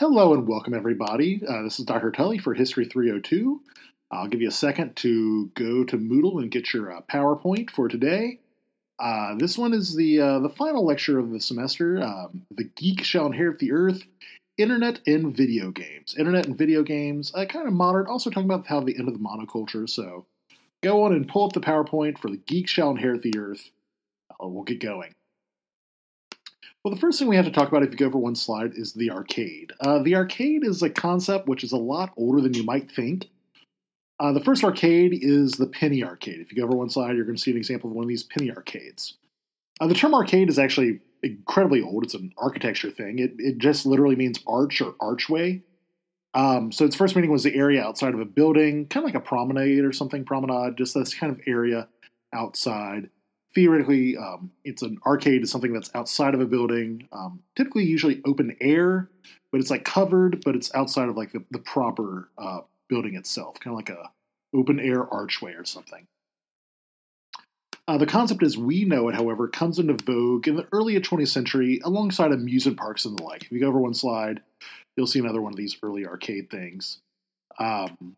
Hello and welcome, everybody. Uh, this is Dr. Tully for History 302. I'll give you a second to go to Moodle and get your uh, PowerPoint for today. Uh, this one is the uh, the final lecture of the semester. Um, the geek shall inherit the earth. Internet and video games. Internet and video games. Uh, kind of modern. Also talking about how the end of the monoculture. So go on and pull up the PowerPoint for the geek shall inherit the earth. Uh, we'll get going. Well, the first thing we have to talk about, if you go over one slide, is the arcade. Uh, the arcade is a concept which is a lot older than you might think. Uh, the first arcade is the penny arcade. If you go over one slide, you're going to see an example of one of these penny arcades. Uh, the term arcade is actually incredibly old. It's an architecture thing. It, it just literally means arch or archway. Um, so its first meaning was the area outside of a building, kind of like a promenade or something, promenade, just this kind of area outside theoretically, um, it's an arcade is something that's outside of a building, um, typically usually open air, but it's like covered, but it's outside of like the, the proper uh, building itself, kind of like a open air archway or something. Uh, the concept as we know it, however, comes into vogue in the early 20th century alongside amusement parks and the like. If you go over one slide, you'll see another one of these early arcade things. Um,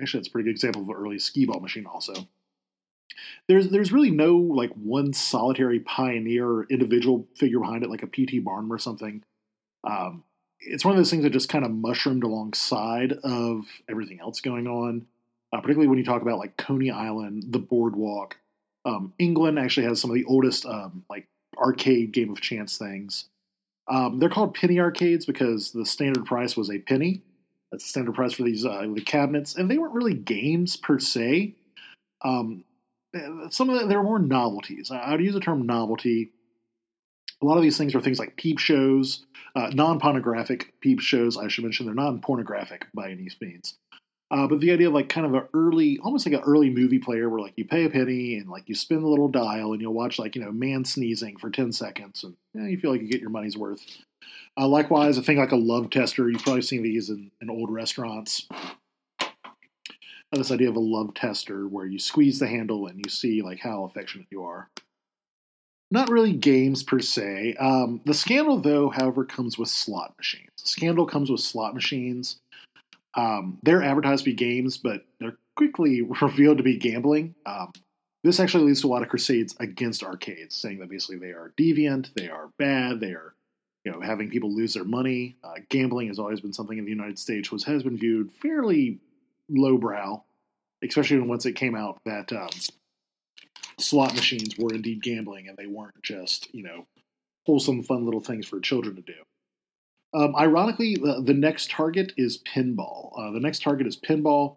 actually, that's a pretty good example of an early skee ball machine, also there's there's really no like one solitary pioneer or individual figure behind it, like a P.T. Barnum or something. Um, it's one of those things that just kind of mushroomed alongside of everything else going on. Uh, particularly when you talk about like Coney Island, the Boardwalk. Um, England actually has some of the oldest um, like arcade game of chance things. Um, they're called penny arcades because the standard price was a penny. That's the standard price for these uh, the cabinets, and they weren't really games per se. Um, some of the, there are more novelties. I would use the term novelty. A lot of these things are things like peep shows, uh, non-pornographic peep shows. I should mention they're non-pornographic by any means. Uh, but the idea of like kind of an early, almost like an early movie player, where like you pay a penny and like you spin the little dial and you'll watch like you know man sneezing for ten seconds and yeah, you feel like you get your money's worth. Uh, likewise, a thing like a love tester, you've probably seen these in, in old restaurants this idea of a love tester where you squeeze the handle and you see like how affectionate you are. Not really games per se. Um, the scandal, though, however, comes with slot machines. Scandal comes with slot machines. Um, they're advertised to be games, but they're quickly revealed to be gambling. Um, this actually leads to a lot of crusades against arcades, saying that basically they are deviant, they are bad, they are, you know, having people lose their money. Uh, gambling has always been something in the United States which has been viewed fairly lowbrow, especially when once it came out that um, slot machines were indeed gambling and they weren't just you know wholesome, fun little things for children to do. Um, ironically, the, the, next target is pinball. Uh, the next target is pinball.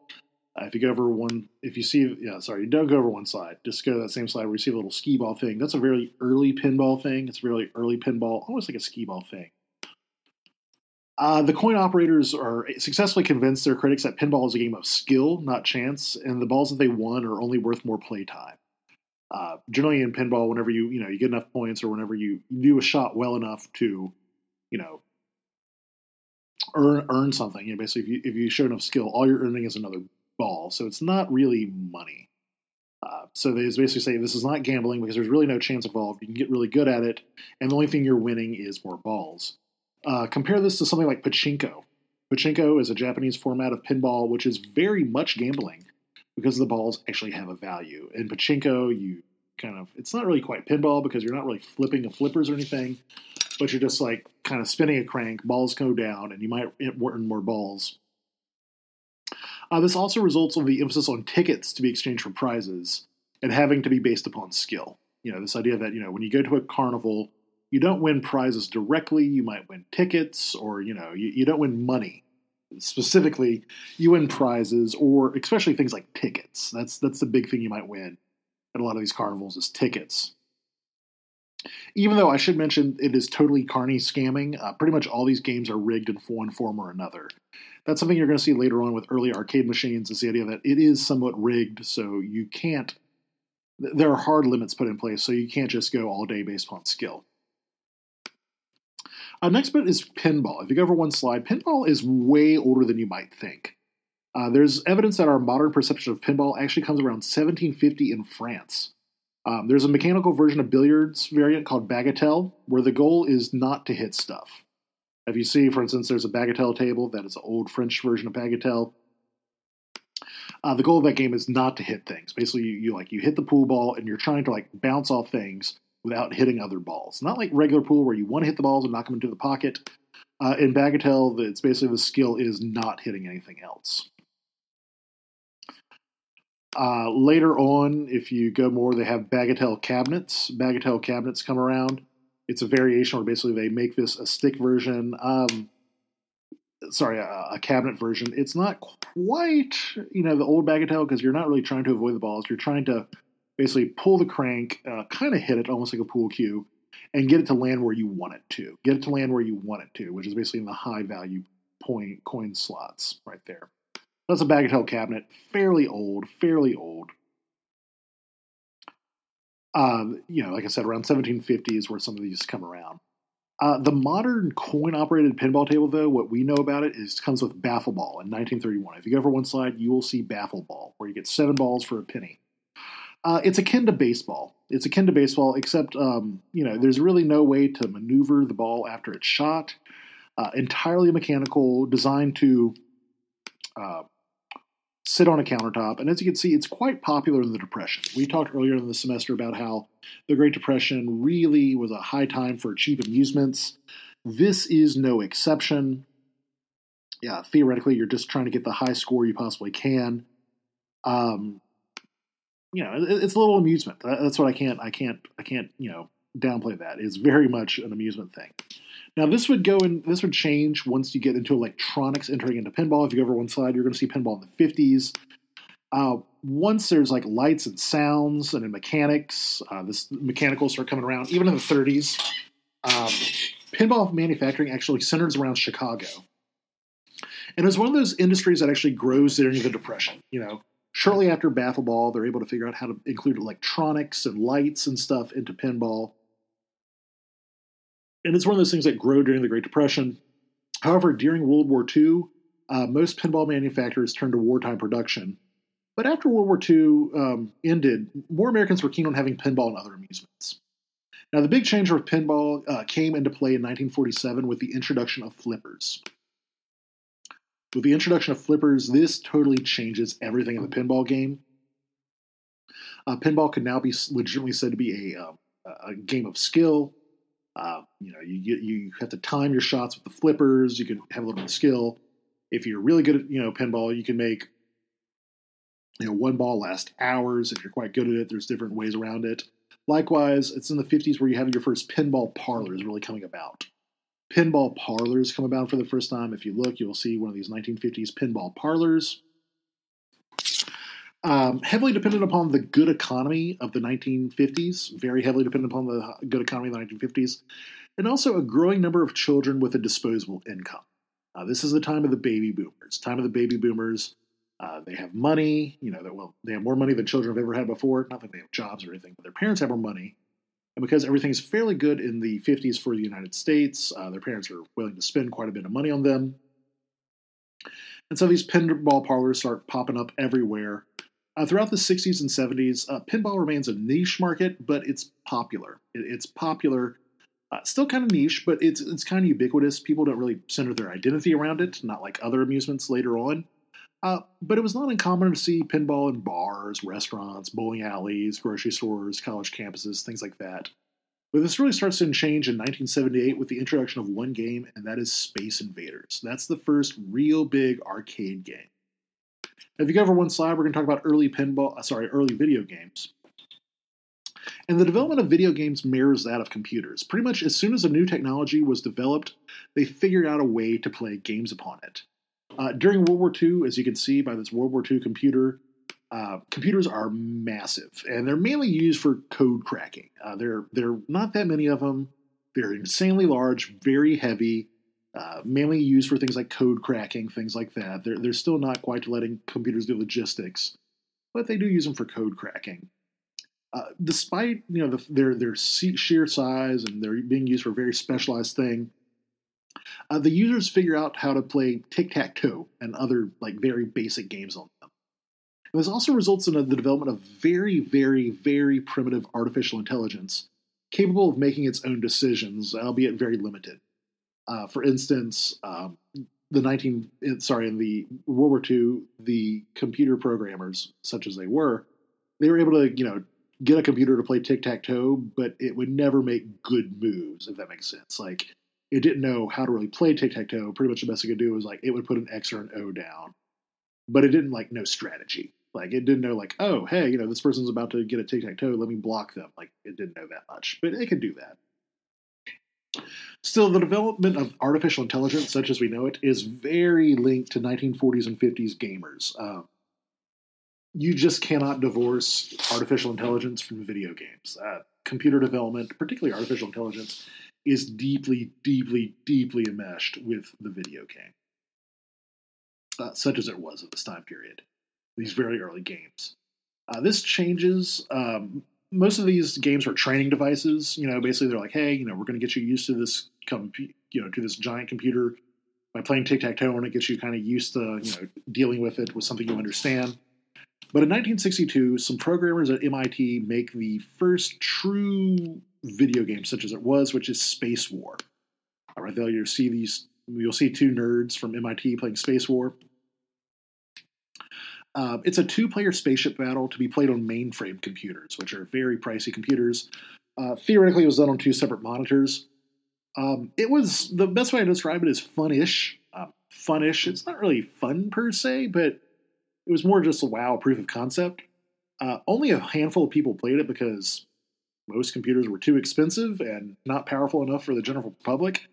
Uh, if you go over one, if you see, yeah, sorry, don't go over one slide. Just go to that same slide where you see a little skee ball thing. That's a very early pinball thing. It's a really early pinball, almost like a skee ball thing. Uh, the coin operators are successfully convinced their critics that pinball is a game of skill, not chance, and the balls that they won are only worth more playtime. Uh, generally, in pinball, whenever you you know you get enough points, or whenever you, do a shot well enough to, you know, earn earn something, you know, basically if you if you show enough skill, all you're earning is another ball. So it's not really money. Uh, so they basically say this is not gambling because there's really no chance involved. You can get really good at it, and the only thing you're winning is more balls. Uh, compare this to something like pachinko. Pachinko is a Japanese format of pinball, which is very much gambling because the balls actually have a value. In pachinko, you kind of it's not really quite pinball because you're not really flipping the flippers or anything, but you're just like kind of spinning a crank. Balls go down, and you might earn more balls. Uh, this also results in the emphasis on tickets to be exchanged for prizes and having to be based upon skill. You know, this idea that you know when you go to a carnival, you don't win prizes directly. You might win tickets, or you know, you, you don't win money specifically. You win prizes, or especially things like tickets. That's that's the big thing you might win at a lot of these carnivals is tickets. Even though I should mention it is totally carny scamming, uh, pretty much all these games are rigged in one form or another. That's something you're going to see later on with early arcade machines. Is the idea that it is somewhat rigged, so you can't. There are hard limits put in place, so you can't just go all day based upon skill. Uh, next bit is pinball. If you go over one slide, pinball is way older than you might think. Uh, there's evidence that our modern perception of pinball actually comes around 1750 in France. Um, there's a mechanical version of billiards variant called bagatelle, where the goal is not to hit stuff. If you see, for instance, there's a bagatelle table that is an old French version of bagatelle. Uh, the goal of that game is not to hit things. Basically, you, you like you hit the pool ball and you're trying to like bounce off things without hitting other balls. Not like regular pool where you want to hit the balls and knock them into the pocket. Uh, in bagatelle, it's basically the skill is not hitting anything else. Uh, later on, if you go more, they have bagatelle cabinets. Bagatelle cabinets come around. It's a variation where basically they make this a stick version. Um, sorry, a, a, cabinet version. It's not quite, you know, the old bagatelle because you're not really trying to avoid the balls. You're trying to basically pull the crank, uh, kind of hit it almost like a pool cue, and get it to land where you want it to. Get it to land where you want it to, which is basically in the high value point coin slots right there. That's a bagatelle cabinet, fairly old, fairly old. Um, you know, like I said, around 1750 is where some of these come around. Uh, the modern coin-operated pinball table, though, what we know about it is it comes with baffle ball in 1931. If you go over one slide, you will see baffle ball, where you get seven balls for a penny. Uh, it's akin to baseball. It's akin to baseball, except um, you know there's really no way to maneuver the ball after it's shot. Uh, entirely mechanical, designed to uh, sit on a countertop. And as you can see, it's quite popular in the Depression. We talked earlier in the semester about how the Great Depression really was a high time for cheap amusements. This is no exception. Yeah, theoretically, you're just trying to get the high score you possibly can. Um, you know, it's a little amusement. That's what I can't, I can't, I can't, you know, downplay that. It's very much an amusement thing. Now this would go and this would change once you get into electronics entering into pinball. If you go over one slide, you're going to see pinball in the 50s. Uh, once there's like lights and sounds and in mechanics, uh, this mechanicals start coming around. Even in the 30s, um, pinball manufacturing actually centers around Chicago, and it was one of those industries that actually grows during the Depression. You know, shortly after Baffle Ball, they're able to figure out how to include electronics and lights and stuff into pinball and it's one of those things that grow during the Great Depression. However, during World War II, uh, most pinball manufacturers turned to wartime production. But after World War II um, ended, more Americans were keen on having pinball and other amusements. Now, the big change of pinball uh, came into play in 1947 with the introduction of flippers. With the introduction of flippers, this totally changes everything in the pinball game. Uh, pinball can now be legitimately said to be a, um, a game of skill, uh, you know, you you have to time your shots with the flippers. You can have a little bit of skill. If you're really good at you know pinball, you can make you know one ball last hours. If you're quite good at it, there's different ways around it. Likewise, it's in the 50s where you have your first pinball parlors really coming about. Pinball parlors come about for the first time. If you look, you'll see one of these 1950s pinball parlors. Um, heavily dependent upon the good economy of the 1950s, very heavily dependent upon the good economy of the 1950s, and also a growing number of children with a disposable income. Uh, this is the time of the baby boomers. Time of the baby boomers. Uh, they have money, you know, well, they have more money than children have ever had before. Not that they have jobs or anything, but their parents have more money. And because everything is fairly good in the 50s for the United States, uh, their parents are willing to spend quite a bit of money on them. And so these pinball parlors start popping up everywhere. Uh, throughout the 60s and 70s, uh, pinball remains a niche market, but it's popular. It, it's popular, uh, still kind of niche, but it's it's kind of ubiquitous. People don't really center their identity around it, not like other amusements later on. Uh, but it was not uncommon to see pinball in bars, restaurants, bowling alleys, grocery stores, college campuses, things like that. But this really starts to change in 1978 with the introduction of one game, and that is Space Invaders. That's the first real big arcade game. If you go over one slide, we're going to talk about early pinball, uh, sorry, early video games. And the development of video games mirrors that of computers. Pretty much as soon as a new technology was developed, they figured out a way to play games upon it. Uh, during World War II, as you can see by this World War II computer, uh, computers are massive, and they're mainly used for code cracking. Uh, there, there are not that many of them. They're insanely large, very heavy, uh, mainly used for things like code cracking, things like that. They're, they're still not quite letting computers do logistics, but they do use them for code cracking. Uh, despite you know the, their their sheer size and they're being used for a very specialized thing, uh, the users figure out how to play tic tac toe and other like very basic games on them. And this also results in a, the development of very, very, very primitive artificial intelligence, capable of making its own decisions, albeit very limited. Uh, for instance, um, the 19 sorry in the World War II, the computer programmers, such as they were, they were able to you know get a computer to play tic tac toe, but it would never make good moves if that makes sense. Like it didn't know how to really play tic tac toe. Pretty much the best it could do was like it would put an X or an O down, but it didn't like know strategy. Like it didn't know like oh hey you know this person's about to get a tic tac toe let me block them. Like it didn't know that much, but it could do that. Still, the development of artificial intelligence, such as we know it, is very linked to 1940s and 50s gamers. Um, you just cannot divorce artificial intelligence from video games. Uh, computer development, particularly artificial intelligence, is deeply, deeply, deeply enmeshed with the video game, uh, such as it was at this time period, these very early games. Uh, this changes um, most of these games are training devices. You know, basically they're like, hey, you know, we're going to get you used to this, com- you know, to this giant computer by playing tic tac toe, and it gets you kind of used to, you know, dealing with it with something you understand. But in 1962, some programmers at MIT make the first true video game, such as it was, which is Spacewar. All right, there you'll see these. You'll see two nerds from MIT playing Spacewar. Uh, it's a two-player spaceship battle to be played on mainframe computers, which are very pricey computers. Uh, theoretically, it was done on two separate monitors. Um, it was the best way to describe it is fun-ish. Uh, fun-ish. It's not really fun per se, but it was more just a wow proof of concept. Uh, only a handful of people played it because most computers were too expensive and not powerful enough for the general public.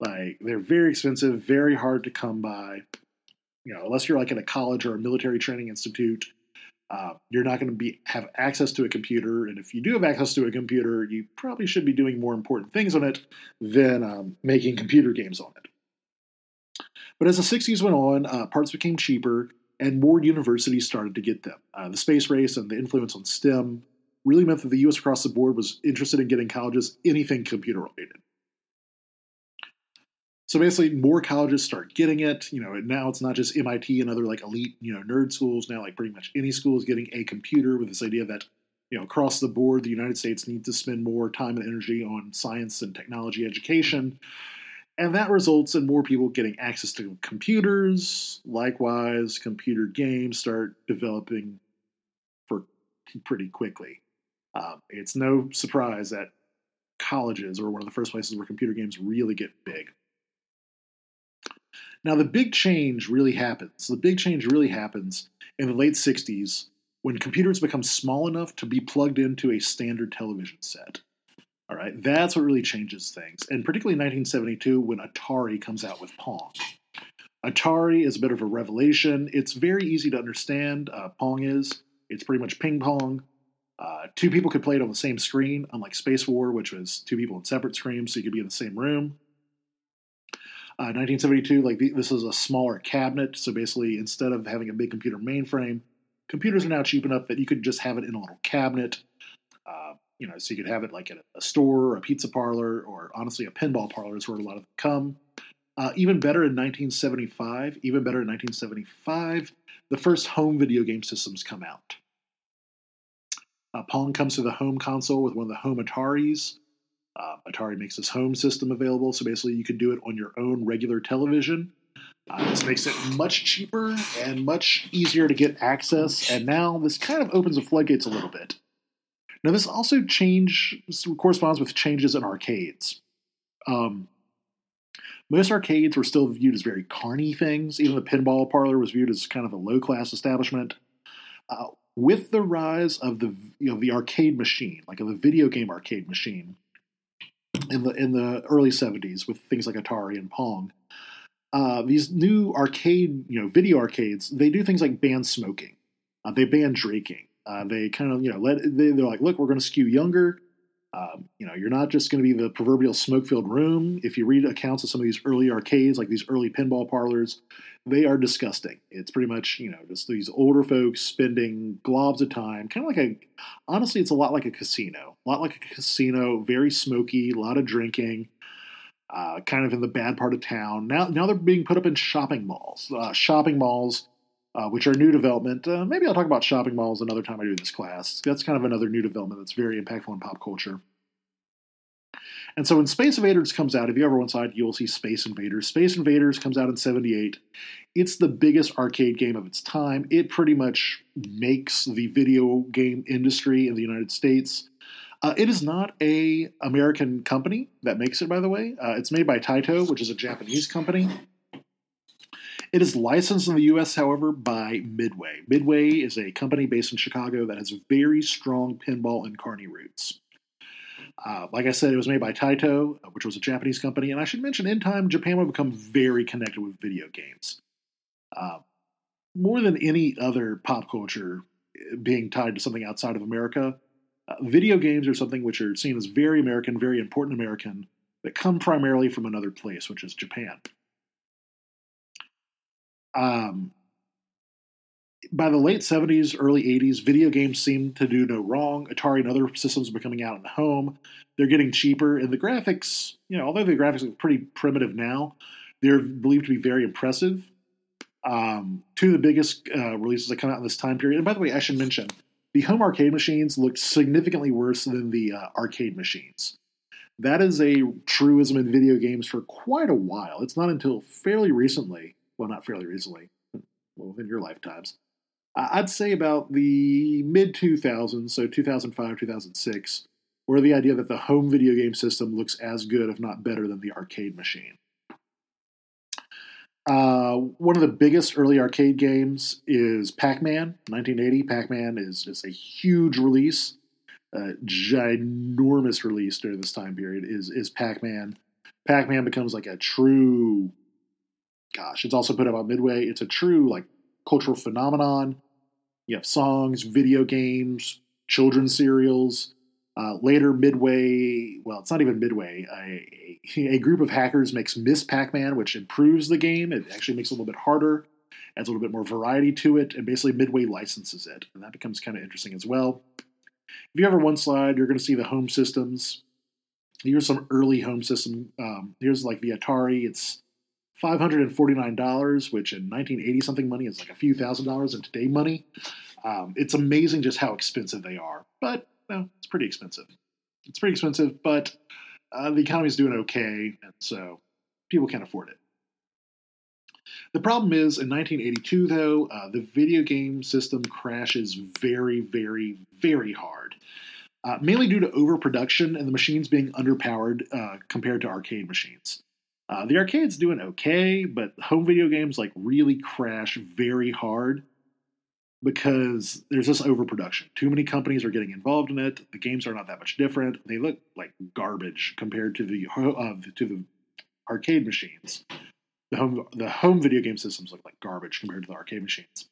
Like they're very expensive, very hard to come by you know, unless you're like in a college or a military training institute, uh, you're not going to be have access to a computer. And if you do have access to a computer, you probably should be doing more important things on it than um, making computer games on it. But as the 60s went on, uh, parts became cheaper, and more universities started to get them. Uh, the space race and the influence on STEM really meant that the U.S. across the board was interested in getting colleges anything computer related. So basically, more colleges start getting it. You know, and now it's not just MIT and other like elite, you know, nerd schools. Now, like pretty much any school is getting a computer with this idea that, you know, across the board, the United States needs to spend more time and energy on science and technology education. And that results in more people getting access to computers. Likewise, computer games start developing for pretty quickly. Um, it's no surprise that colleges are one of the first places where computer games really get big. Now, the big change really happens. The big change really happens in the late 60s when computers become small enough to be plugged into a standard television set. All right, that's what really changes things. And particularly in 1972 when Atari comes out with Pong. Atari is a bit of a revelation. It's very easy to understand. Uh, Pong is. It's pretty much ping pong. Uh, two people could play it on the same screen, unlike Spacewar, which was two people in separate screens, so you could be in the same room. 1972, uh, like the, this is a smaller cabinet, so basically instead of having a big computer mainframe, computers are now cheap enough that you could just have it in a little cabinet. Uh, you know, so you could have it like at a store, or a pizza parlor, or honestly a pinball parlor is where a lot of them come. Uh, even better in 1975, even better in 1975, the first home video game systems come out. Uh, Pong comes to the home console with one of the home Ataris. Uh, Atari makes this home system available, so basically you can do it on your own regular television. Uh, this makes it much cheaper and much easier to get access, and now this kind of opens the floodgates a little bit. Now, this also change corresponds with changes in arcades. Um, most arcades were still viewed as very carny things. Even the pinball parlor was viewed as kind of a low class establishment. Uh, with the rise of the you know the arcade machine, like of the video game arcade machine, in the in the early 70s with things like Atari and Pong. Uh, these new arcade, you know, video arcades, they do things like ban smoking. Uh, they ban drinking. Uh, they kind of, you know, let they, are like, look, we're going to skew younger. Um, you know, you're not just going to be the proverbial smoke-filled room. If you read accounts of some of these early arcades, like these early pinball parlors, they are disgusting. It's pretty much, you know, just these older folks spending globs of time, kind of like a, honestly, it's a lot like a casino. A lot like a casino, very smoky, a lot of drinking, uh, kind of in the bad part of town. Now, now they're being put up in shopping malls. Uh, shopping malls uh, which are new development. Uh, maybe I'll talk about shopping malls another time I do this class. That's kind of another new development that's very impactful in pop culture. And so when Space Invaders comes out, if you ever went inside, you'll see Space Invaders. Space Invaders comes out in 78. It's the biggest arcade game of its time. It pretty much makes the video game industry in the United States. Uh, it is not a American company that makes it, by the way. Uh, it's made by Taito, which is a Japanese company. It is licensed in the U.S., however, by Midway. Midway is a company based in Chicago that has very strong pinball and carny roots. Uh, like I said, it was made by Taito, which was a Japanese company, and I should mention, in time, Japan would become very connected with video games. Uh, more than any other pop culture being tied to something outside of America, uh, video games are something which are seen as very American, very important American, that come primarily from another place, which is Japan. Um, by the late 70s, early 80s, video games seemed to do no wrong. Atari and other systems were coming out in the home. They're getting cheaper, and the graphics, you know, although the graphics are pretty primitive now, they're believed to be very impressive. Um, two of the biggest uh, releases that come out in this time period, and by the way, I should mention the home arcade machines looked significantly worse than the uh, arcade machines. That is a truism in video games for quite a while. It's not until fairly recently, well, not fairly recently, well, within your lifetimes, I'd say about the mid 2000s, so 2005, 2006, where the idea that the home video game system looks as good, if not better, than the arcade machine. Uh, one of the biggest early arcade games is Pac Man, 1980. Pac Man is, is a huge release, a ginormous release during this time period. Is is Pac Man? Pac Man becomes like a true, gosh, it's also put out by Midway. It's a true like cultural phenomenon. You have songs, video games, children's serials. Uh, later, Midway, well, it's not even Midway, a, a group of hackers makes Ms. Pac Man, which improves the game. It actually makes it a little bit harder, adds a little bit more variety to it, and basically Midway licenses it. And that becomes kind of interesting as well. If you ever one slide, you're going to see the home systems. Here's some early home system. Um, here's like the Atari. It's $549, which in 1980 something money is like a few thousand dollars in today money. Um, it's amazing just how expensive they are. But well, it's pretty expensive. It's pretty expensive, but uh, the economy is doing okay, and so people can't afford it. The problem is, in 1982, though, uh, the video game system crashes very, very, very hard. Uh, mainly due to overproduction and the machines being underpowered uh, compared to arcade machines. Uh, the arcade's doing okay, but home video games like really crash very hard because there's this overproduction. Too many companies are getting involved in it. The games are not that much different. They look like garbage compared to the uh, to the arcade machines. The home the home video game systems look like garbage compared to the arcade machines.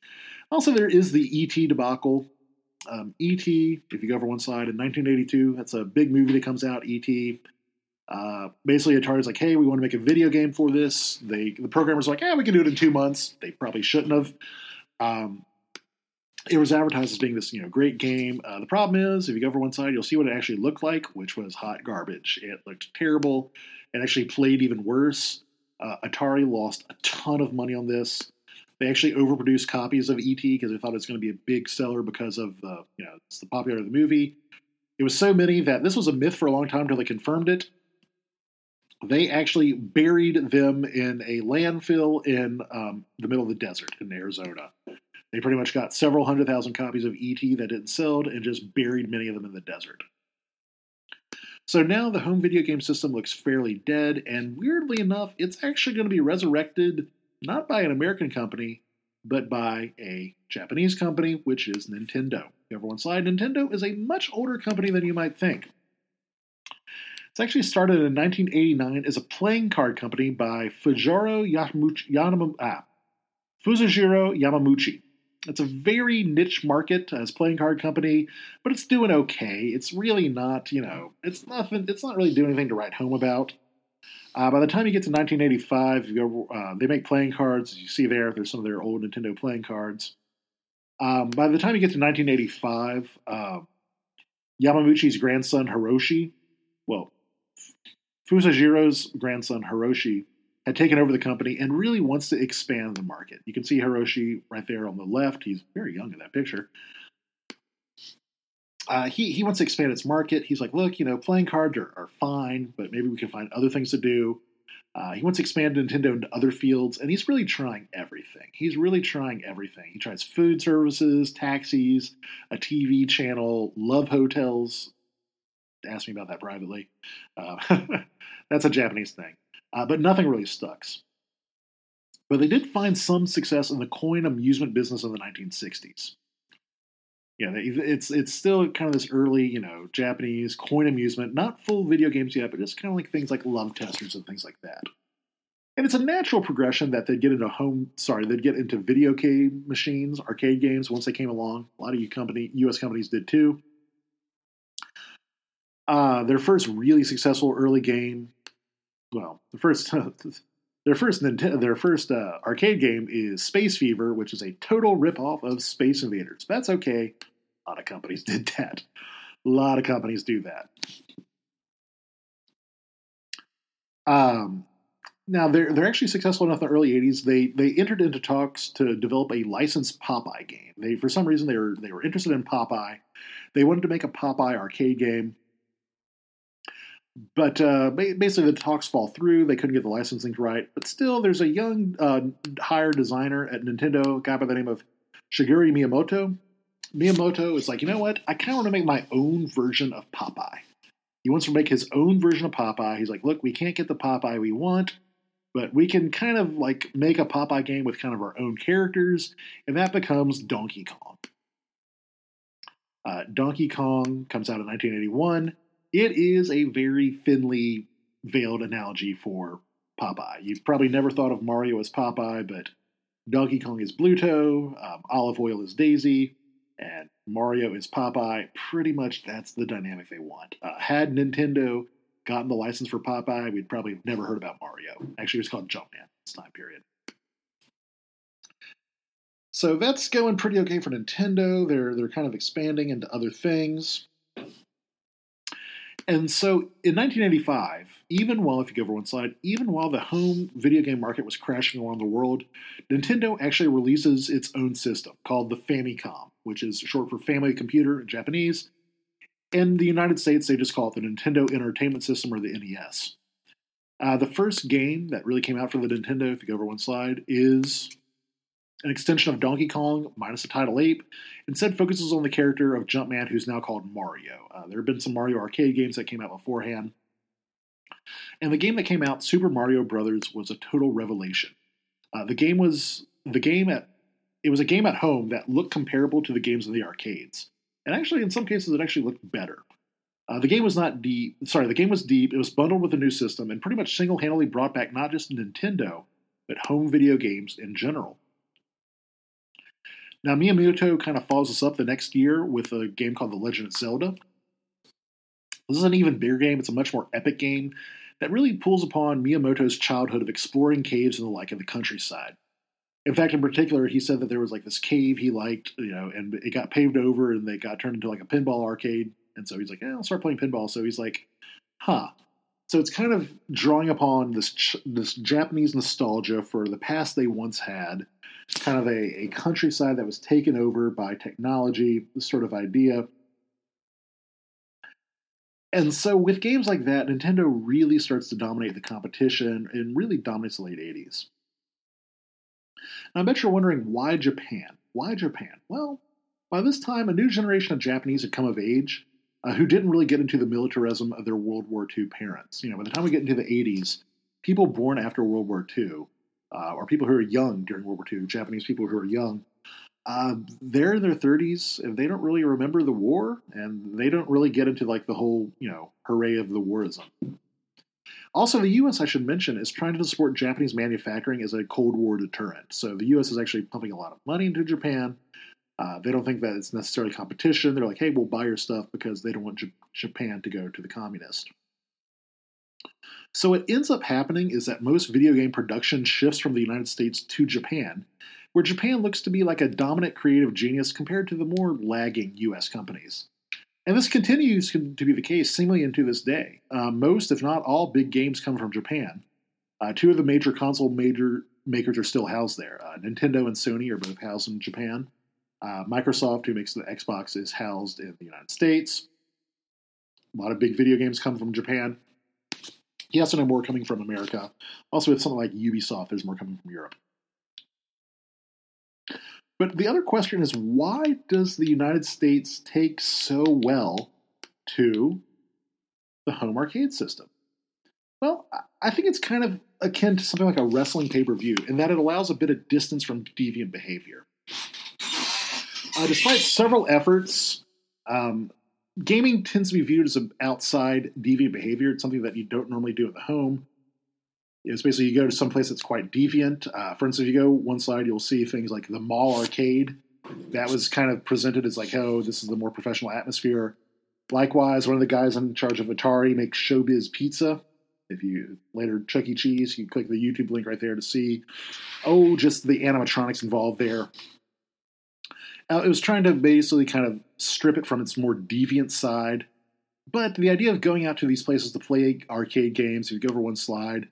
Also, there is the ET debacle. Um, ET, if you go over one slide, in 1982, that's a big movie that comes out. ET. Uh, basically, Atari's like, "Hey, we want to make a video game for this." They the programmers like, "Yeah, we can do it in two months." They probably shouldn't have. Um, it was advertised as being this you know great game. Uh, the problem is, if you go over one side, you'll see what it actually looked like, which was hot garbage. It looked terrible. It actually played even worse. Uh, Atari lost a ton of money on this. They actually overproduced copies of ET because they thought it was going to be a big seller because of the you know it's the popularity of the movie. It was so many that this was a myth for a long time until they confirmed it. They actually buried them in a landfill in um, the middle of the desert in Arizona. They pretty much got several hundred thousand copies of ET that didn't sell and just buried many of them in the desert. So now the home video game system looks fairly dead, and weirdly enough, it's actually going to be resurrected not by an American company, but by a Japanese company, which is Nintendo. Over one slide, Nintendo is a much older company than you might think. It's actually started in 1989 as a playing card company by Fujiro Yamamuchi, ah, Yamamuchi. It's a very niche market as playing card company, but it's doing okay. It's really not, you know, it's nothing. It's not really doing anything to write home about. Uh, by the time you get to 1985, you go, uh, they make playing cards. You see there, there's some of their old Nintendo playing cards. Um, by the time you get to 1985, uh, Yamamuchi's grandson Hiroshi, well, Fusajiro's grandson Hiroshi had taken over the company and really wants to expand the market. You can see Hiroshi right there on the left. He's very young in that picture. uh, he he wants to expand its market. He's like, look, you know, playing cards are, are fine, but maybe we can find other things to do. Uh, he wants to expand Nintendo into other fields, and he's really trying everything. He's really trying everything. He tries food services, taxis, a TV channel, love hotels. Ask me about that privately. Uh, that's a Japanese thing, uh, but nothing really stuck. But they did find some success in the coin amusement business in the 1960s yeah, it's it's still kind of this early, you know, Japanese coin amusement, not full video games yet, but just kind of like things like love testers and things like that. And it's a natural progression that they'd get into home, sorry, they'd get into video game machines, arcade games once they came along. A lot of you company, U.S. companies did too. Uh, their first really successful early game, well, the first their first Nintendo, their first uh, arcade game is Space Fever, which is a total ripoff of Space Invaders. That's okay. A lot of companies did that. A lot of companies do that. Um, now they're they're actually successful enough in the early '80s. They they entered into talks to develop a licensed Popeye game. They for some reason they were they were interested in Popeye. They wanted to make a Popeye arcade game but uh, basically the talks fall through. They couldn't get the licensing right. But still, there's a young uh, hired designer at Nintendo, a guy by the name of Shigeru Miyamoto. Miyamoto is like, you know what? I kind of want to make my own version of Popeye. He wants to make his own version of Popeye. He's like, look, we can't get the Popeye we want, but we can kind of like make a Popeye game with kind of our own characters, and that becomes Donkey Kong. Uh, Donkey Kong comes out in 1981 it is a very thinly veiled analogy for Popeye. You've probably never thought of Mario as Popeye, but Donkey Kong is Bluto, um, Olive Oyl is Daisy, and Mario is Popeye. Pretty much that's the dynamic they want. Uh, had Nintendo gotten the license for Popeye, we'd probably never heard about Mario. Actually, it was called Jumpman this time period. So that's going pretty okay for Nintendo. They're they're kind of expanding into other things. And so in 1985, even while, if you go over one slide, even while the home video game market was crashing around the world, Nintendo actually releases its own system called the Famicom, which is short for Family Computer in Japanese. In the United States, they just call it the Nintendo Entertainment System or the NES. Uh, the first game that really came out for the Nintendo, if you go over one slide, is an extension of Donkey Kong minus a title ape. Instead, focuses on the character of Jumpman, who's now called Mario. Uh, there have been some Mario arcade games that came out beforehand, and the game that came out, Super Mario Brothers, was a total revelation. Uh, the game was the game at it was a game at home that looked comparable to the games in the arcades, and actually, in some cases, it actually looked better. Uh, the game was not deep. Sorry, the game was deep. It was bundled with a new system, and pretty much single-handedly brought back not just Nintendo, but home video games in general. Now, Miyamoto kind of follows us up the next year with a game called The Legend of Zelda. This is an even bigger game. It's a much more epic game that really pulls upon Miyamoto's childhood of exploring caves and the like in the countryside. In fact, in particular, he said that there was like this cave he liked, you know, and it got paved over and they got turned into like a pinball arcade. And so he's like, yeah, I'll start playing pinball. So he's like, huh. So it's kind of drawing upon this this Japanese nostalgia for the past they once had, kind of a, a countryside that was taken over by technology, this sort of idea. And so, with games like that, Nintendo really starts to dominate the competition and really dominates the late 80s. Now, I bet you're wondering why Japan? Why Japan? Well, by this time, a new generation of Japanese had come of age uh, who didn't really get into the militarism of their World War II parents. You know, by the time we get into the 80s, people born after World War II uh, or people who are young during World War II, Japanese people who are young, uh, they're in their 30s and they don't really remember the war and they don't really get into like the whole, you know, hooray of the warism. Also, the U.S., I should mention, is trying to support Japanese manufacturing as a Cold War deterrent. So the U.S. is actually pumping a lot of money into Japan. Uh, they don't think that it's necessarily competition. They're like, hey, we'll buy your stuff because they don't want J- Japan to go to the communist. So what ends up happening is that most video game production shifts from the United States to Japan, where Japan looks to be like a dominant creative genius compared to the more lagging US companies. And this continues to be the case seemingly into this day. Uh, most, if not all, big games come from Japan. Uh, two of the major console major makers are still housed there. Uh, Nintendo and Sony are both housed in Japan. Uh, Microsoft, who makes the Xbox, is housed in the United States. A lot of big video games come from Japan. He also know more coming from America. Also, with something like Ubisoft, there's more coming from Europe. But the other question is why does the United States take so well to the home arcade system? Well, I think it's kind of akin to something like a wrestling pay per view in that it allows a bit of distance from deviant behavior. Uh, despite several efforts, um, gaming tends to be viewed as an outside deviant behavior. It's something that you don't normally do at the home. It's basically you go to some place that's quite deviant. Uh, for instance, if you go one side, you'll see things like the mall arcade. That was kind of presented as like, oh, this is the more professional atmosphere. Likewise, one of the guys in charge of Atari makes Showbiz Pizza. If you later Chuck E. Cheese, you click the YouTube link right there to see, oh, just the animatronics involved there. Uh, it was trying to basically kind of strip it from its more deviant side. But the idea of going out to these places to play arcade games, if you go over one slide,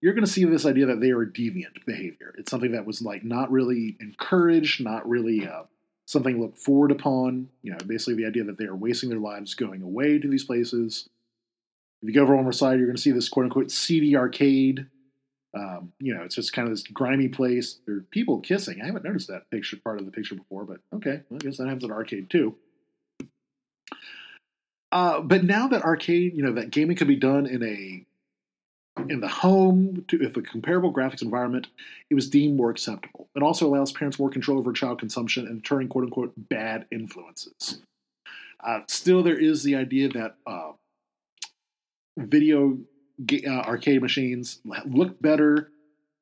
you're going to see this idea that they are deviant behavior. It's something that was like not really encouraged, not really uh, something looked forward upon. You know, basically the idea that they are wasting their lives going away to these places. If you go over one more side, you're going to see this quote unquote seedy arcade um, you know, it's just kind of this grimy place. There are people kissing. I haven't noticed that picture part of the picture before, but okay, well, I guess that happens at arcade too. Uh, but now that arcade, you know, that gaming could be done in a in the home to, with a comparable graphics environment, it was deemed more acceptable. It also allows parents more control over child consumption and deterring quote unquote bad influences. Uh, still, there is the idea that uh, video uh, arcade machines look better,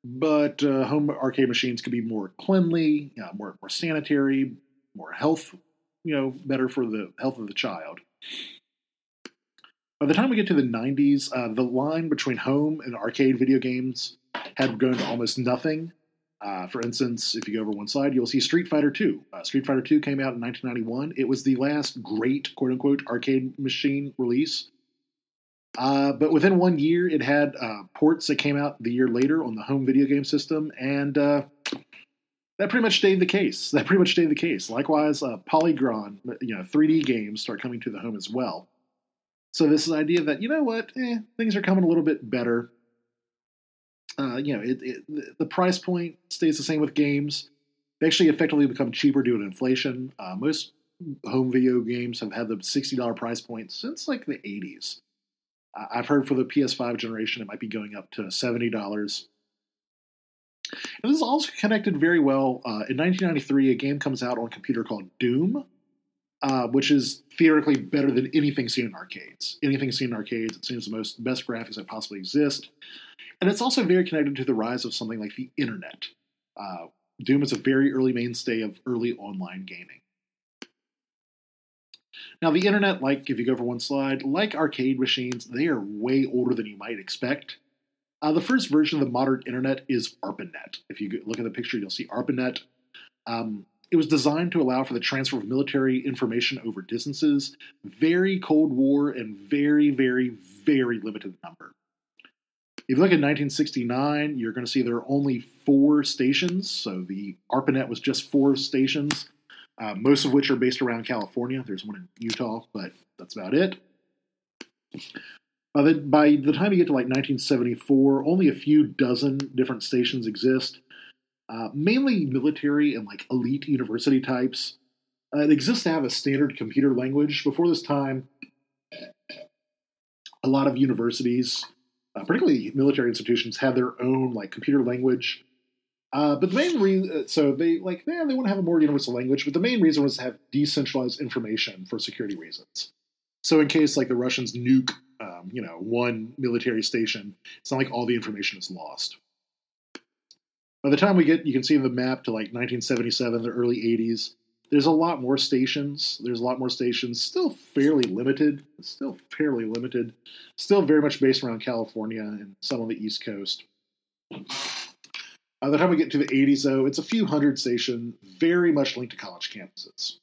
but uh, home arcade machines could be more cleanly, uh, more more sanitary, more health, you know, better for the health of the child. By the time we get to the 90s, uh, the line between home and arcade video games had grown to almost nothing. Uh, for instance, if you go over one side, you'll see Street Fighter II. Uh, Street Fighter II came out in 1991. It was the last great quote unquote arcade machine release uh, but within one year, it had uh, ports that came out the year later on the home video game system, and uh, that pretty much stayed the case. That pretty much stayed the case. Likewise, uh, Polygon, you know, 3D games start coming to the home as well. So this idea that you know what, eh, things are coming a little bit better. Uh, you know, it, it, the price point stays the same with games. They actually effectively become cheaper due to inflation. Uh, most home video games have had the $60 price point since like the 80s. I've heard for the PS5 generation, it might be going up to $70. And this is also connected very well. Uh, in 1993, a game comes out on computer called Doom, uh, which is theoretically better than anything seen in arcades. Anything seen in arcades, it seems the most best graphics that possibly exist. And it's also very connected to the rise of something like the internet. Uh, Doom is a very early mainstay of early online gaming. Now, the internet, like if you go for one slide, like arcade machines, they are way older than you might expect. Uh, the first version of the modern internet is ARPANET. If you look at the picture, you'll see ARPANET. Um, it was designed to allow for the transfer of military information over distances, very Cold War and very, very, very limited number. If you look at 1969, you're going to see there are only four stations. So the ARPANET was just four stations uh, most of which are based around California. There's one in Utah, but that's about it. By the, by the time you get to like 1974, only a few dozen different stations exist, uh, mainly military and like elite university types. Uh, it exists to have a standard computer language. Before this time, a lot of universities, uh, particularly military institutions, had their own like computer language uh, but the main reason, uh, so they like, man, they want to have a more universal language, but the main reason was to have decentralized information for security reasons. So in case like the Russians nuke, um, you know, one military station, it's not like all the information is lost. By the time we get, you can see in the map to like 1977, the early 80s, there's a lot more stations. There's a lot more stations, still fairly limited, still fairly limited, still very much based around California and some on the East Coast. By the time we get to the 80s, though, it's a few hundred stations, very much linked to college campuses.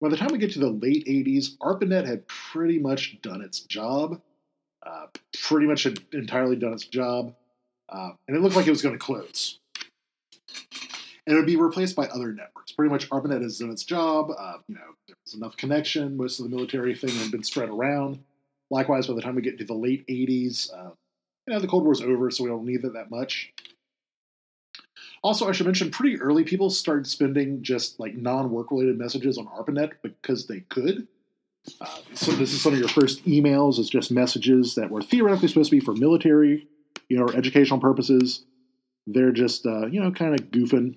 By the time we get to the late 80s, ARPANET had pretty much done its job, uh, pretty much had entirely done its job, uh, and it looked like it was going to close. And it would be replaced by other networks. Pretty much, ARPANET has done its job. Uh, you know, there's enough connection. Most of the military thing had been spread around. Likewise, by the time we get to the late 80s, uh, you know, the Cold War's over, so we don't need it that much. Also, I should mention, pretty early people started spending just like non-work related messages on ARPANET because they could. Uh, so this is some of your first emails. It's just messages that were theoretically supposed to be for military, you know, or educational purposes. They're just, uh, you know, kind of goofing,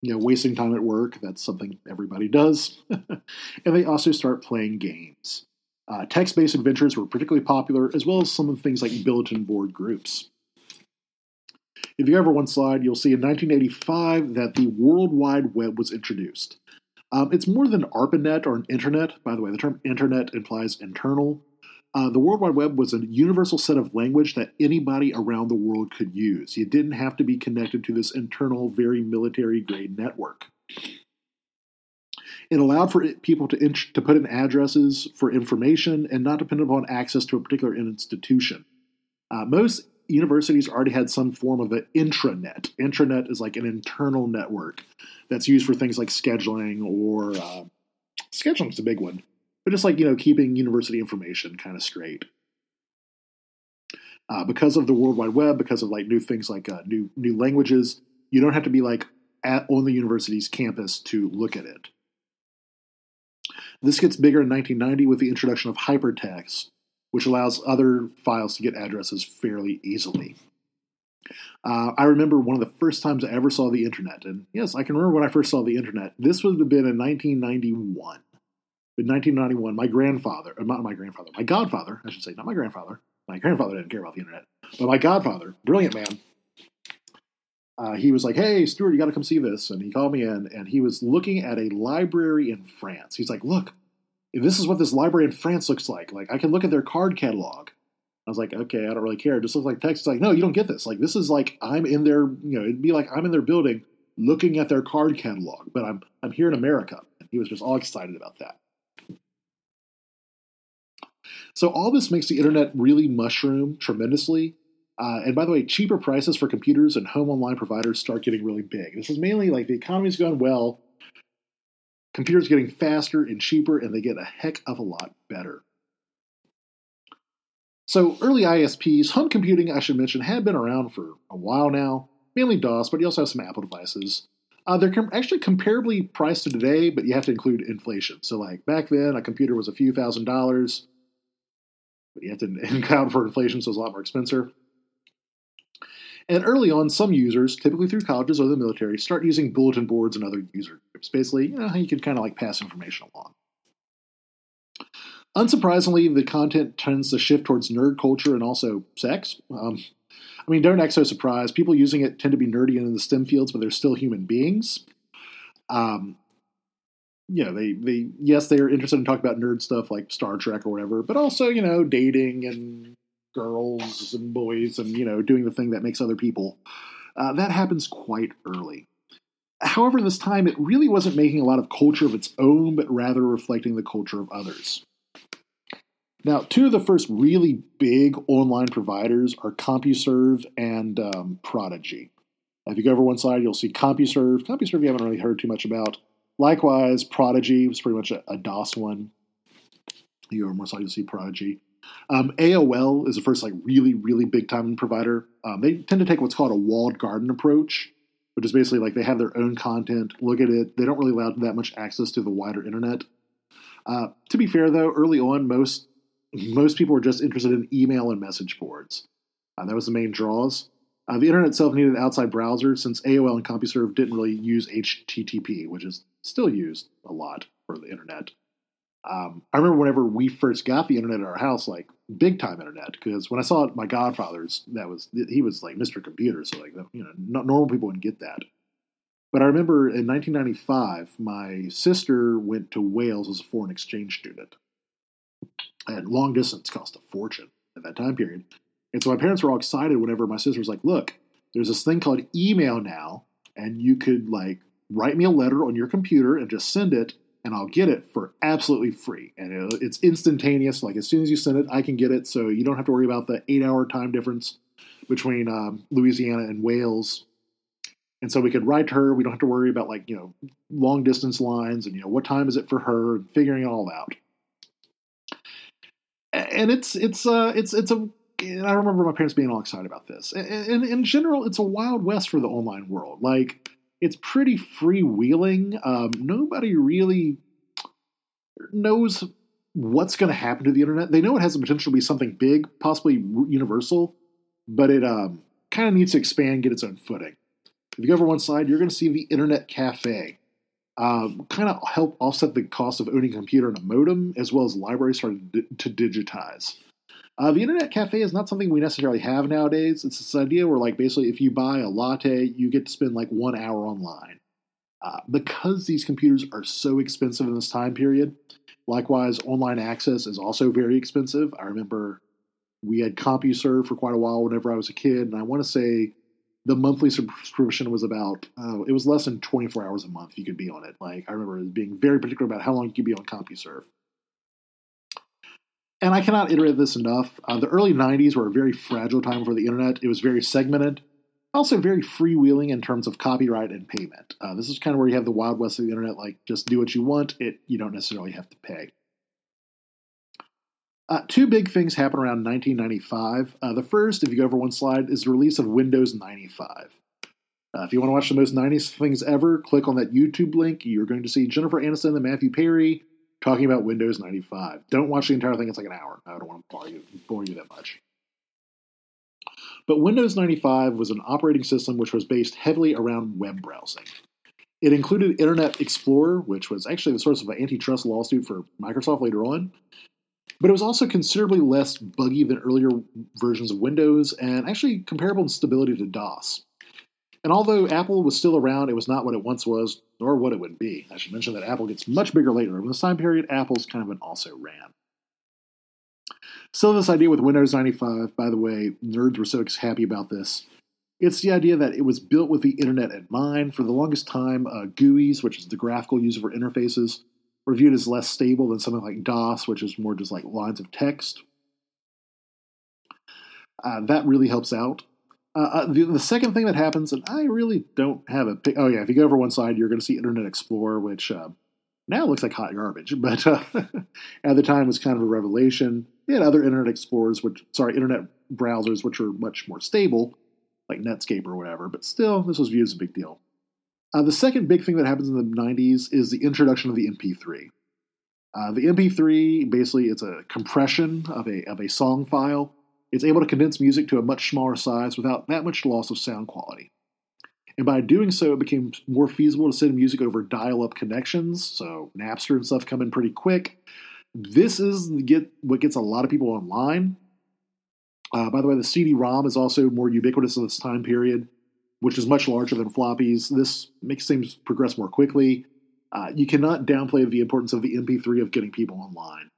you know, wasting time at work. That's something everybody does. and they also start playing games. Uh, text-based adventures were particularly popular, as well as some of the things like bulletin board groups. If you ever one slide, you'll see in 1985 that the World Wide Web was introduced. Um, it's more than ARPANET or an internet. By the way, the term internet implies internal. Uh, the World Wide Web was a universal set of language that anybody around the world could use. You didn't have to be connected to this internal, very military grade network. It allowed for people to, int- to put in addresses for information and not depend upon access to a particular institution. Uh, most universities already had some form of an intranet. Intranet is like an internal network that's used for things like scheduling or uh, scheduling is a big one, but just like you know keeping university information kind of straight. Uh, because of the World Wide Web, because of like new things like uh, new new languages, you don't have to be like at on the university's campus to look at it. This gets bigger in 1990 with the introduction of hypertext, which allows other files to get addresses fairly easily. Uh, I remember one of the first times I ever saw the internet, and yes, I can remember when I first saw the internet. This would have been in 1991. In 1991, my grandfather, not my grandfather, my godfather, I should say, not my grandfather. My grandfather didn't care about the internet, but my godfather, brilliant man, uh, he was like, "Hey, Stuart, you got to come see this." And he called me in, and he was looking at a library in France. He's like, "Look, this is what this library in France looks like. Like, I can look at their card catalog." I was like, "Okay, I don't really care. It just looks like text." He's like, "No, you don't get this. Like, this is like I'm in their, you know, it'd be like I'm in their building looking at their card catalog, but I'm I'm here in America." And he was just all excited about that. So all this makes the internet really mushroom tremendously. Uh, and by the way, cheaper prices for computers and home online providers start getting really big. This is mainly like the economy's going well, computers getting faster and cheaper, and they get a heck of a lot better. So early ISPs, home computing, I should mention, had been around for a while now, mainly DOS, but you also have some Apple devices. Uh, they're com- actually comparably priced to today, but you have to include inflation. So, like back then, a computer was a few thousand dollars, you have to account for inflation, so it's a lot more expensive. And early on, some users, typically through colleges or the military, start using bulletin boards and other user groups. Basically, you know, you can kind of like pass information along. Unsurprisingly, the content tends to shift towards nerd culture and also sex. Um, I mean, don't act so surprised. People using it tend to be nerdy in the STEM fields, but they're still human beings. Um, you know, they, they yes, they are interested in talking about nerd stuff like Star Trek or whatever, but also, you know, dating and girls and boys and, you know, doing the thing that makes other people. Uh, that happens quite early. However, this time it really wasn't making a lot of culture of its own, but rather reflecting the culture of others. Now, two of the first really big online providers are CompuServe and um, Prodigy. If you go over one side, you'll see CompuServe. CompuServe you haven't really heard too much about. Likewise, Prodigy was pretty much a, a DOS one. You go over likely you'll see Prodigy. Um, AOL is the first like really really big time provider. Um, they tend to take what's called a walled garden approach, which is basically like they have their own content, look at it. They don't really allow that much access to the wider internet. Uh, to be fair though, early on most most people were just interested in email and message boards. Uh, that was the main draws. Uh, the internet itself needed an outside browser since AOL and CompuServe didn't really use HTTP, which is still used a lot for the internet. Um, I remember whenever we first got the internet at our house, like big time internet, because when I saw it, my godfather's, that was he was like Mr. Computer, so like you know, normal people wouldn't get that. But I remember in 1995, my sister went to Wales as a foreign exchange student, and long distance cost a fortune at that time period. And so my parents were all excited whenever my sister was like, "Look, there's this thing called email now, and you could like write me a letter on your computer and just send it." and I'll get it for absolutely free. And it's instantaneous. Like as soon as you send it, I can get it. So you don't have to worry about the eight hour time difference between um, Louisiana and Wales. And so we could write to her. We don't have to worry about like, you know, long distance lines and, you know, what time is it for her and figuring it all out. And it's, it's, uh, it's, it's a, I remember my parents being all excited about this. And, and in general, it's a wild west for the online world. Like, it's pretty freewheeling. Um, nobody really knows what's going to happen to the internet. They know it has the potential to be something big, possibly universal, but it um, kind of needs to expand, get its own footing. If you go over one side, you're going to see the Internet Cafe. Um, kind of help offset the cost of owning a computer and a modem, as well as libraries started to digitize. Uh, the Internet Cafe is not something we necessarily have nowadays. It's this idea where, like, basically, if you buy a latte, you get to spend like one hour online. Uh, because these computers are so expensive in this time period, likewise, online access is also very expensive. I remember we had CompuServe for quite a while whenever I was a kid, and I want to say the monthly subscription was about uh, it was less than 24 hours a month you could be on it. Like I remember being very particular about how long you could be on CompuServe. And I cannot iterate this enough. Uh, the early 90s were a very fragile time for the internet. It was very segmented, also very freewheeling in terms of copyright and payment. Uh, this is kind of where you have the wild west of the internet. Like just do what you want. It you don't necessarily have to pay. Uh, two big things happen around 1995. Uh, the first, if you go over one slide, is the release of Windows 95. Uh, if you want to watch the most 90s things ever, click on that YouTube link. You're going to see Jennifer Aniston and Matthew Perry talking about Windows 95. Don't watch the entire thing, it's like an hour. I don't want to bore you, bore you that much. But Windows 95 was an operating system which was based heavily around web browsing. It included Internet Explorer, which was actually the source of an antitrust lawsuit for Microsoft later on, but it was also considerably less buggy than earlier versions of Windows and actually comparable in stability to DOS. And although Apple was still around, it was not what it once was, nor what it would be. I should mention that Apple gets much bigger later. In this time period, Apple's kind of an also ran. So this idea with Windows 95, by the way, nerds were so happy about this. It's the idea that it was built with the internet in mind. For the longest time, uh, GUIs, which is the graphical user interfaces, were viewed as less stable than something like DOS, which is more just like lines of text. Uh, that really helps out. Uh, uh, the, the, second thing that happens, and I really don't have a pic- oh yeah, if you go over one side, you're going to see Internet Explorer, which uh, now looks like hot garbage, but uh, at the time was kind of a revelation. They had other Internet Explorers, which sorry, Internet browsers, which were much more stable, like Netscape or whatever. But still, this was viewed as a big deal. Uh, the second big thing that happens in the 90s is the introduction of the MP3. Uh, the MP3 basically it's a compression of a of a song file it's able to condense music to a much smaller size without that much loss of sound quality. And by doing so, it became more feasible to send music over dial up connections, so Napster and stuff come in pretty quick. This is get, what gets a lot of people online. Uh, by the way, the CD ROM is also more ubiquitous in this time period, which is much larger than floppies. This makes things progress more quickly. Uh, you cannot downplay the importance of the MP3 of getting people online.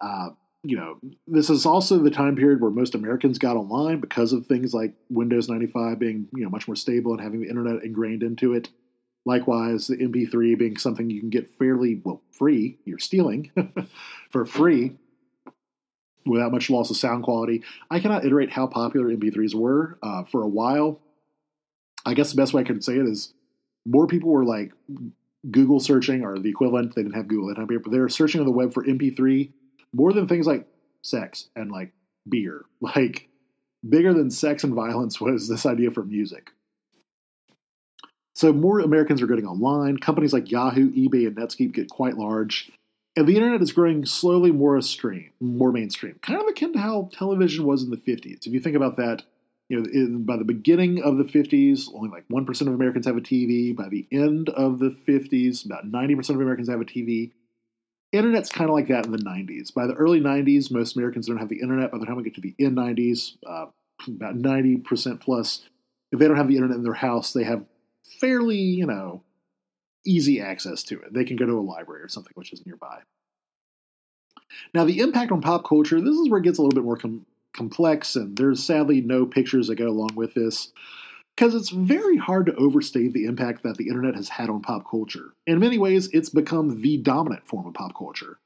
Uh, you know, this is also the time period where most Americans got online because of things like Windows 95 being, you know, much more stable and having the internet ingrained into it. Likewise, the MP3 being something you can get fairly, well, free, you're stealing for free without much loss of sound quality. I cannot iterate how popular MP3s were uh, for a while. I guess the best way I could say it is more people were like Google searching or the equivalent. They didn't have Google at that time but they're searching on the web for MP3 more than things like sex and like beer. Like bigger than sex and violence was this idea for music. So more Americans are getting online. Companies like Yahoo, eBay, and Netscape get quite large. And the internet is growing slowly more stream, more mainstream, kind of akin to how television was in the 50s. If you think about that, you know, in, by the beginning of the 50s, only like 1% of Americans have a TV. By the end of the 50s, about 90% of Americans have a TV internet's kind of like that in the 90s. By the early 90s, most Americans don't have the internet. By the time we get to the end 90s, uh, about 90% plus, if they don't have the internet in their house, they have fairly, you know, easy access to it. They can go to a library or something which is nearby. Now, the impact on pop culture, this is where it gets a little bit more com- complex, and there's sadly no pictures that go along with this because it's very hard to overstate the impact that the internet has had on pop culture. In many ways, it's become the dominant form of pop culture.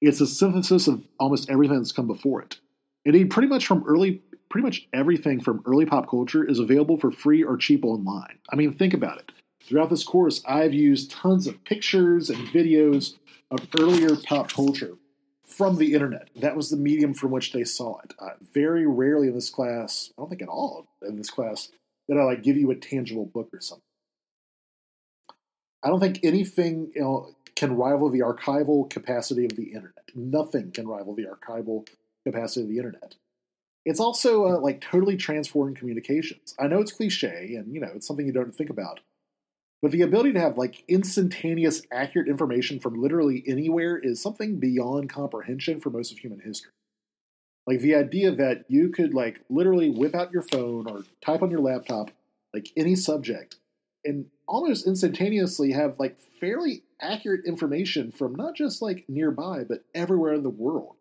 It's a synthesis of almost everything that's come before it. Indeed, pretty much from early pretty much everything from early pop culture is available for free or cheap online. I mean, think about it. Throughout this course, I've used tons of pictures and videos of earlier pop culture from the internet. That was the medium from which they saw it. Uh, very rarely in this class, I don't think at all in this class, that I like give you a tangible book or something. I don't think anything you know, can rival the archival capacity of the internet. Nothing can rival the archival capacity of the internet. It's also uh, like totally transformed communications. I know it's cliche, and you know it's something you don't think about, but the ability to have like instantaneous, accurate information from literally anywhere is something beyond comprehension for most of human history. Like the idea that you could like literally whip out your phone or type on your laptop like any subject and almost instantaneously have like fairly accurate information from not just like nearby but everywhere in the world.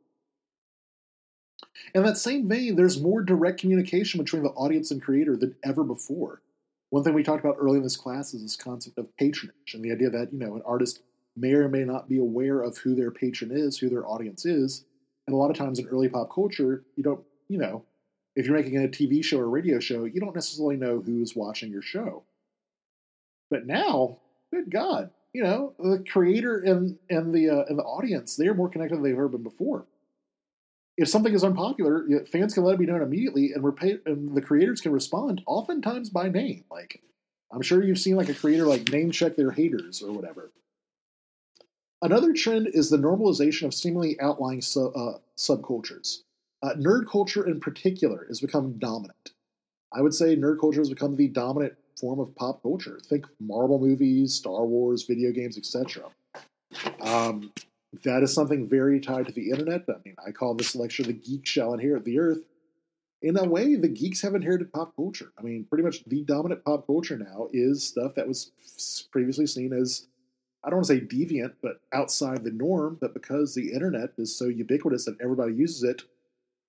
In that same vein, there's more direct communication between the audience and creator than ever before. One thing we talked about early in this class is this concept of patronage and the idea that, you know, an artist may or may not be aware of who their patron is, who their audience is. And a lot of times in early pop culture, you don't, you know, if you're making a TV show or radio show, you don't necessarily know who's watching your show. But now, good God, you know, the creator and and the uh, and the audience, they are more connected than they've ever been before if something is unpopular, fans can let it be known immediately, and, repa- and the creators can respond, oftentimes by name. Like, I'm sure you've seen like a creator like name check their haters or whatever. Another trend is the normalization of seemingly outlying su- uh, subcultures. Uh, nerd culture, in particular, has become dominant. I would say nerd culture has become the dominant form of pop culture. Think Marvel movies, Star Wars, video games, etc. Um, that is something very tied to the internet. I mean, I call this lecture the geek shall inherit the earth. In a way, the geeks have inherited pop culture. I mean, pretty much the dominant pop culture now is stuff that was previously seen as, I don't want to say deviant, but outside the norm. But because the internet is so ubiquitous that everybody uses it,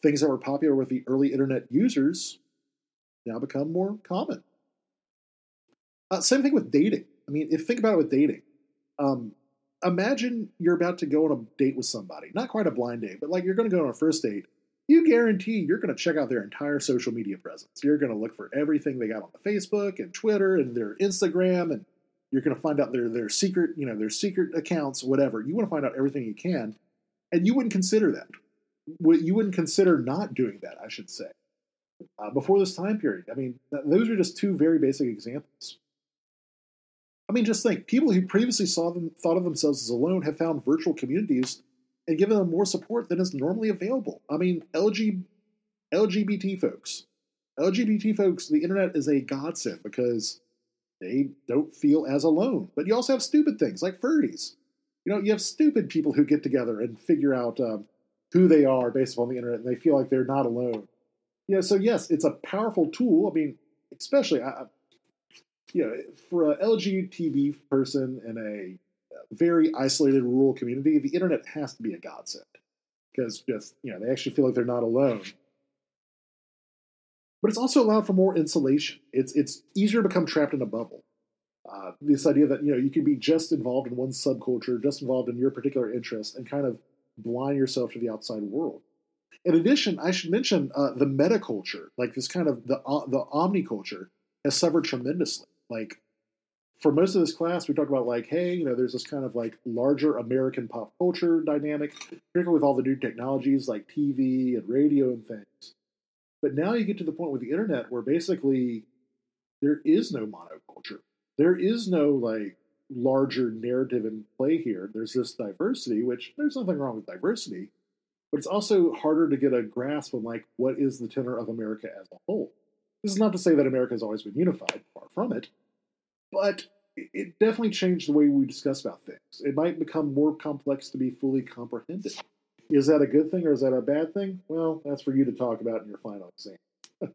things that were popular with the early internet users now become more common. Uh, same thing with dating. I mean, if think about it with dating, um, imagine you're about to go on a date with somebody, not quite a blind date, but like you're going to go on a first date. You guarantee you're going to check out their entire social media presence. You're going to look for everything they got on the Facebook and Twitter and their Instagram, and you're going to find out their their secret, you know, their secret accounts, whatever. You want to find out everything you can, and you wouldn't consider that. You wouldn't consider not doing that, I should say, uh, before this time period. I mean, those are just two very basic examples. I mean, just think people who previously saw them thought of themselves as alone have found virtual communities and given them more support than is normally available. I mean, LG, LGBT folks, LGBT folks, the internet is a godsend because they don't feel as alone. But you also have stupid things like furries. You know, you have stupid people who get together and figure out um, who they are based upon the internet, and they feel like they're not alone. Yeah, so yes, it's a powerful tool. I mean, especially I, you know, for a LGBT person in a very isolated rural community, the internet has to be a godsend because just you know they actually feel like they're not alone. But it's also allowed for more insulation. It's it's easier to become trapped in a bubble. Uh, this idea that you know you can be just involved in one subculture, just involved in your particular interest, and kind of blind yourself to the outside world. In addition, I should mention uh, the metaculture, like this kind of the uh, the omniculture, has suffered tremendously like for most of this class, we talked about like, hey, you know, there's this kind of like larger American pop culture dynamic, particularly with all the new technologies like TV and radio and things. But now you get to the point with the internet where basically there is no monoculture. There is no like larger narrative in play here. There's this diversity, which there's nothing wrong with diversity, but it's also harder to get a grasp on like what is the tenor of America as a whole. This is not to say that America has always been unified, far from it, but it definitely changed the way we discuss about things. It might become more complex to be fully comprehended. Is that a good thing or is that a bad thing? Well, that's for you to talk about in your final exam. but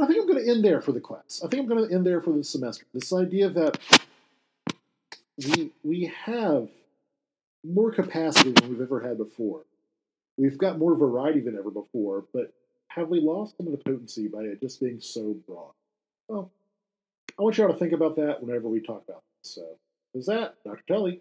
I think I'm going to end there for the class. I think I'm going to end there for the semester. This idea that we we have more capacity than we've ever had before. We've got more variety than ever before, but have we lost some of the potency by it just being so broad? Well, I want you all to think about that whenever we talk about this. So, is that Dr. Tully?